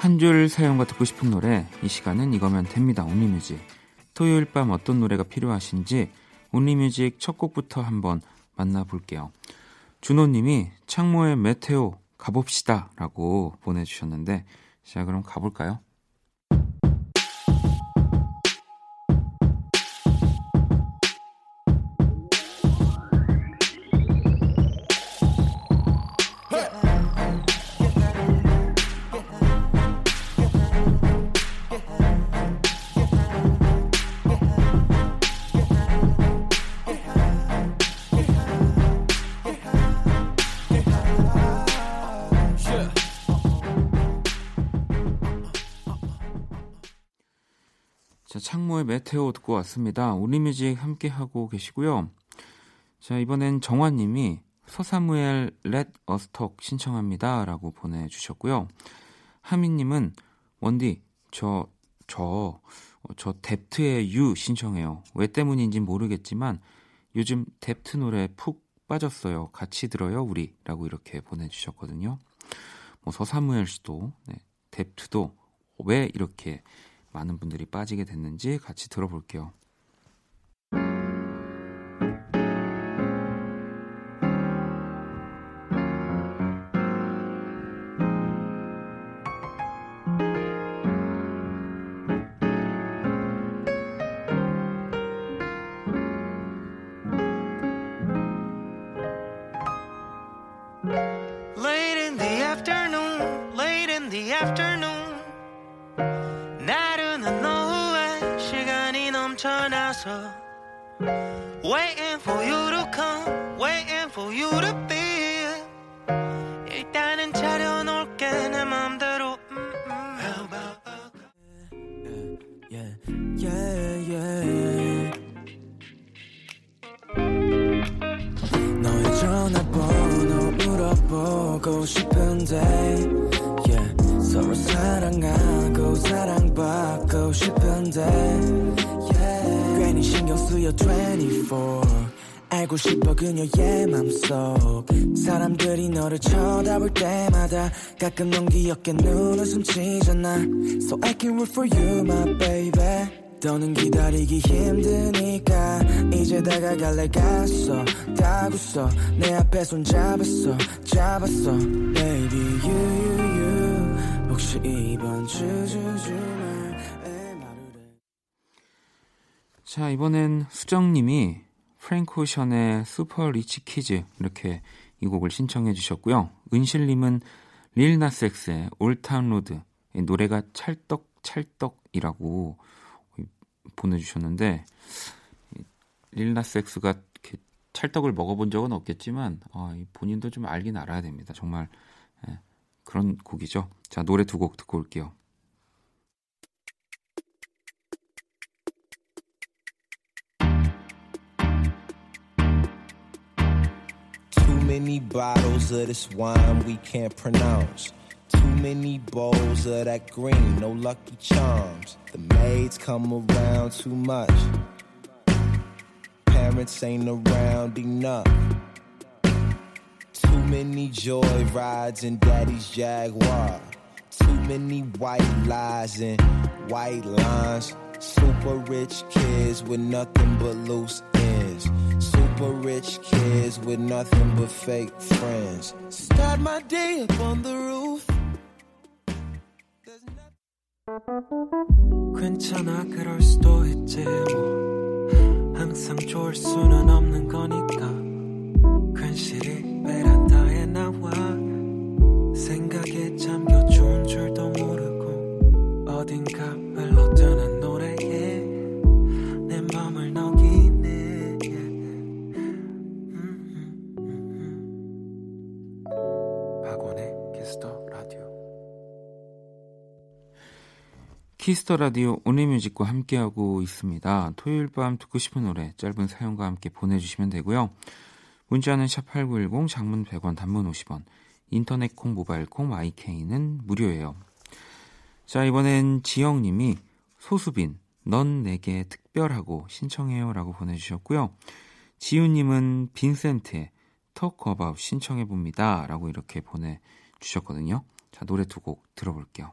한 줄 사연과 듣고 싶은 노래, 이 시간은 이거면 됩니다. 오니뮤직. 토요일 밤 어떤 노래가 필요하신지 온리뮤직 첫 곡부터 한번 만나볼게요. 준호님이 창모의 메테오 가봅시다 라고 보내주셨는데 자 그럼 가볼까요? 메테오 듣고 왔습니다. 우리뮤직 함께 하고 계시고요. 자 이번엔 정화님이 서사무엘 렛 어스톡 신청합니다 라고 보내주셨고요. 하미님은 원디 저 저, 저 뎁트의 유 신청해요. 왜 때문인지 모르겠지만 요즘 뎁트 노래 푹 빠졌어요. 같이 들어요 우리 라고 이렇게 보내주셨거든요. 뭐 서사무엘 씨도 네, 뎁트도 왜 이렇게 많은 분들이 빠지게 됐는지 같이 들어볼게요. 나서 Waiting for you to come Waiting for you to be 일단은 차려놓을게 내 맘대로 음, 음. How about Yeah, yeah, yeah, yeah. 너의 전화번호 물어보고 싶은데 yeah. 서로 사랑하고 사랑받고 싶은데 yeah. 가끔 넌 귀엽게 눈웃음 치잖아. So I can root for you my baby. 더는 기다리기 힘드니까 이제 다가갈래 갔어. 다구어 내 앞에 손 잡았어. 잡았어. Baby you you you. 혹시 이번 주 주주말 자 이번엔 수정님이 프랭크 오션의 Super Rich Kids 이렇게 이 곡을 신청해 주셨고요 은실님은 릴나스엑스의 Old Town Road 노래가 찰떡찰떡이라고 보내주셨는데 릴나스엑스가 찰떡을 먹어본 적은 없겠지만 어, 본인도 좀 알긴 알아야 됩니다. 정말 예, 그런 곡이죠. 자 노래 두 곡 듣고 올게요. Many bottles of this wine we can't pronounce. Too many bowls of that green, no lucky charms. The maids come around too much. Parents ain't around enough. Too many joy rides in daddy's Jaguar. Too many white lies and white lines. Super rich kids with nothing but loose. Super rich kids with nothing but fake friends. Start my day up on the roof. 괜찮아 그럴 수도 있지 뭐 항상 좋을 수는 없는 거니까 괜시리 베란다에 나와 키스터 라디오 Only Music과 함께하고 있습니다. 토요일 밤 듣고 싶은 노래 짧은 사연과 함께 보내주시면 되고요. 문자는 샵8910 장문 100원 단문 50원 인터넷 콩, 모바일 콩, 마이케이는 무료예요. 자, 이번엔 지영님이 소수빈, 넌 내게 특별하고 신청해요 라고 보내주셨고요. 지윤님은 빈센트의 About 신청해봅니다 라고 이렇게 보내주셨거든요. 자, 노래 두 곡 들어볼게요.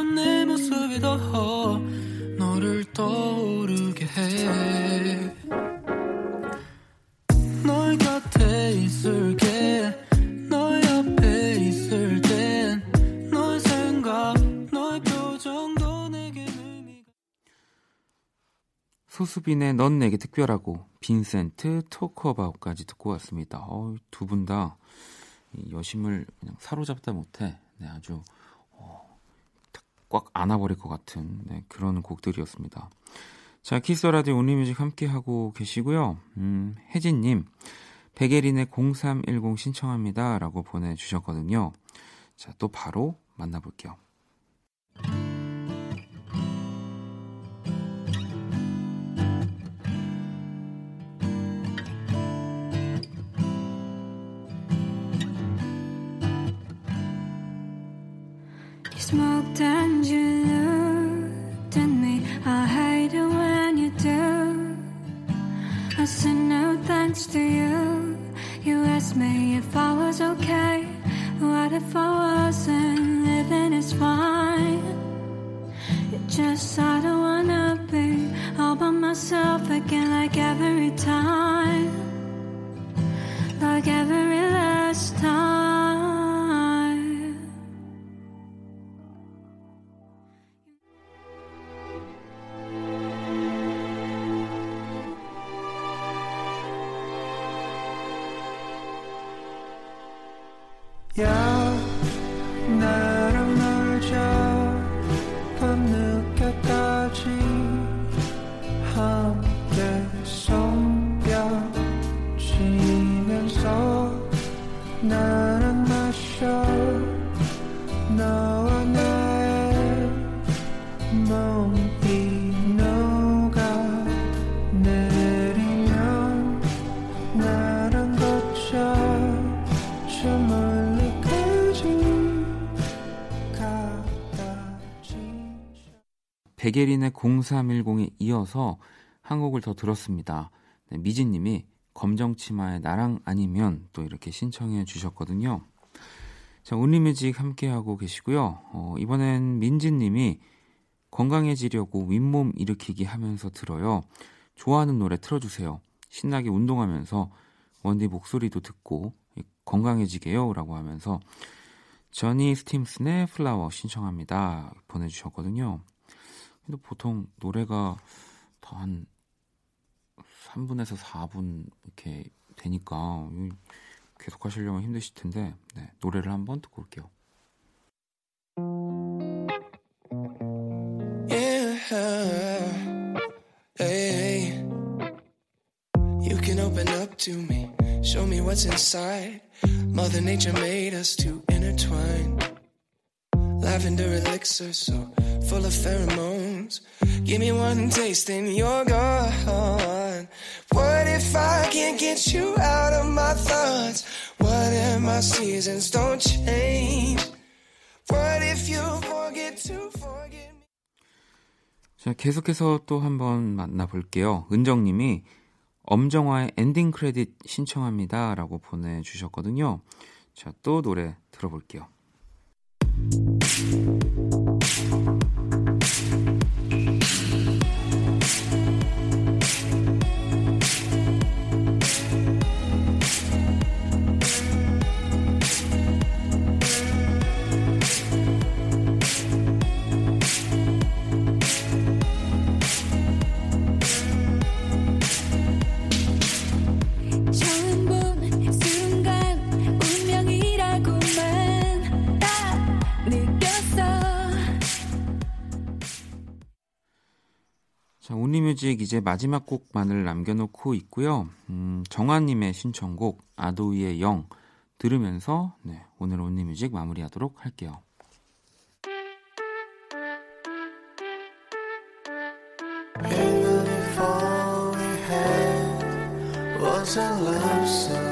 소수빈의 넌 내게 특별하고 빈센트 Talk About까지 듣고 왔습니다. 어, 두분 다 여심을 그냥 사로잡다 못해 네, 아주 어, 꽉 안아버릴 것 같은 네, 그런 곡들이었습니다. 자, 키스 라디오 Only Music 함께 하고 계시고요. 음, 혜진님, 백예린의 0310 신청합니다 라고 보내주셨거든요. 자, 또 바로 만나볼게요. Smoked you looked at me. I hate it when you do. I said no thanks to you. You asked me if I was okay. What if I wasn't? Living is fine. It's just I don't wanna be all by myself again, like every time, like every last time. 야 백예린의 0310에 이어서 한 곡을 더 들었습니다. 네, 미진님이 검정 치마의 나랑 아니면 또 이렇게 신청해 주셨거든요. 자, 온리뮤직 함께하고 계시고요. 어, 이번엔 민진님이 건강해지려고 윗몸 일으키기 하면서 들어요. 좋아하는 노래 틀어주세요. 신나게 운동하면서 원디 목소리도 듣고 건강해지게요. 라고 하면서 저니 스팀슨의 플라워 신청합니다. 보내주셨거든요. 근데 보통 노래가 한 3분에서 4분 이렇게 되니까 계속 하시려면 힘드실 텐데 네, 노래를 한번 듣고 올게요. Yeah, hey, you can open up to me, show me what's inside. Mother Nature made us to intertwine. Lavender elixir so full of pheromones. Give me one taste and you're gone. What if I can't get you out of my thoughts? What if my seasons don't change? What if you forget to forget me? 자, 계속해서 또 한번 만나볼게요. 은정님이 엄정화의 엔딩 크레딧 신청합니다. 라고 보내주셨거든요. 자, 또 노래 들어볼게요. 온리뮤직 이제 마지막 곡만을 남겨놓고 있고요. 음, 정환님의 신청곡 아도이의 영 들으면서 네, 오늘 온리뮤직 마무리하도록 할게요. was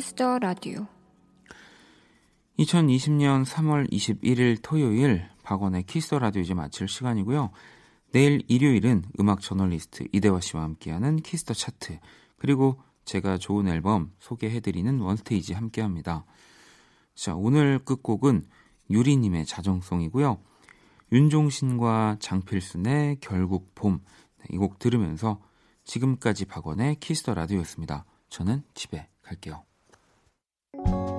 키스더 라디오 2020년 3월 21일 토요일 박원의 키스더 라디오 이제 마칠 시간이고요. 내일 일요일은 음악 저널리스트 이대화 씨와 함께하는 키스더 차트 그리고 제가 좋은 앨범 소개해드리는 원스테이지 함께합니다. 자 오늘 끝곡은 유리님의 자정송이고요. 윤종신과 장필순의 결국 봄 이 곡 들으면서 지금까지 박원의 키스터 라디오였습니다. 저는 집에 갈게요. 속에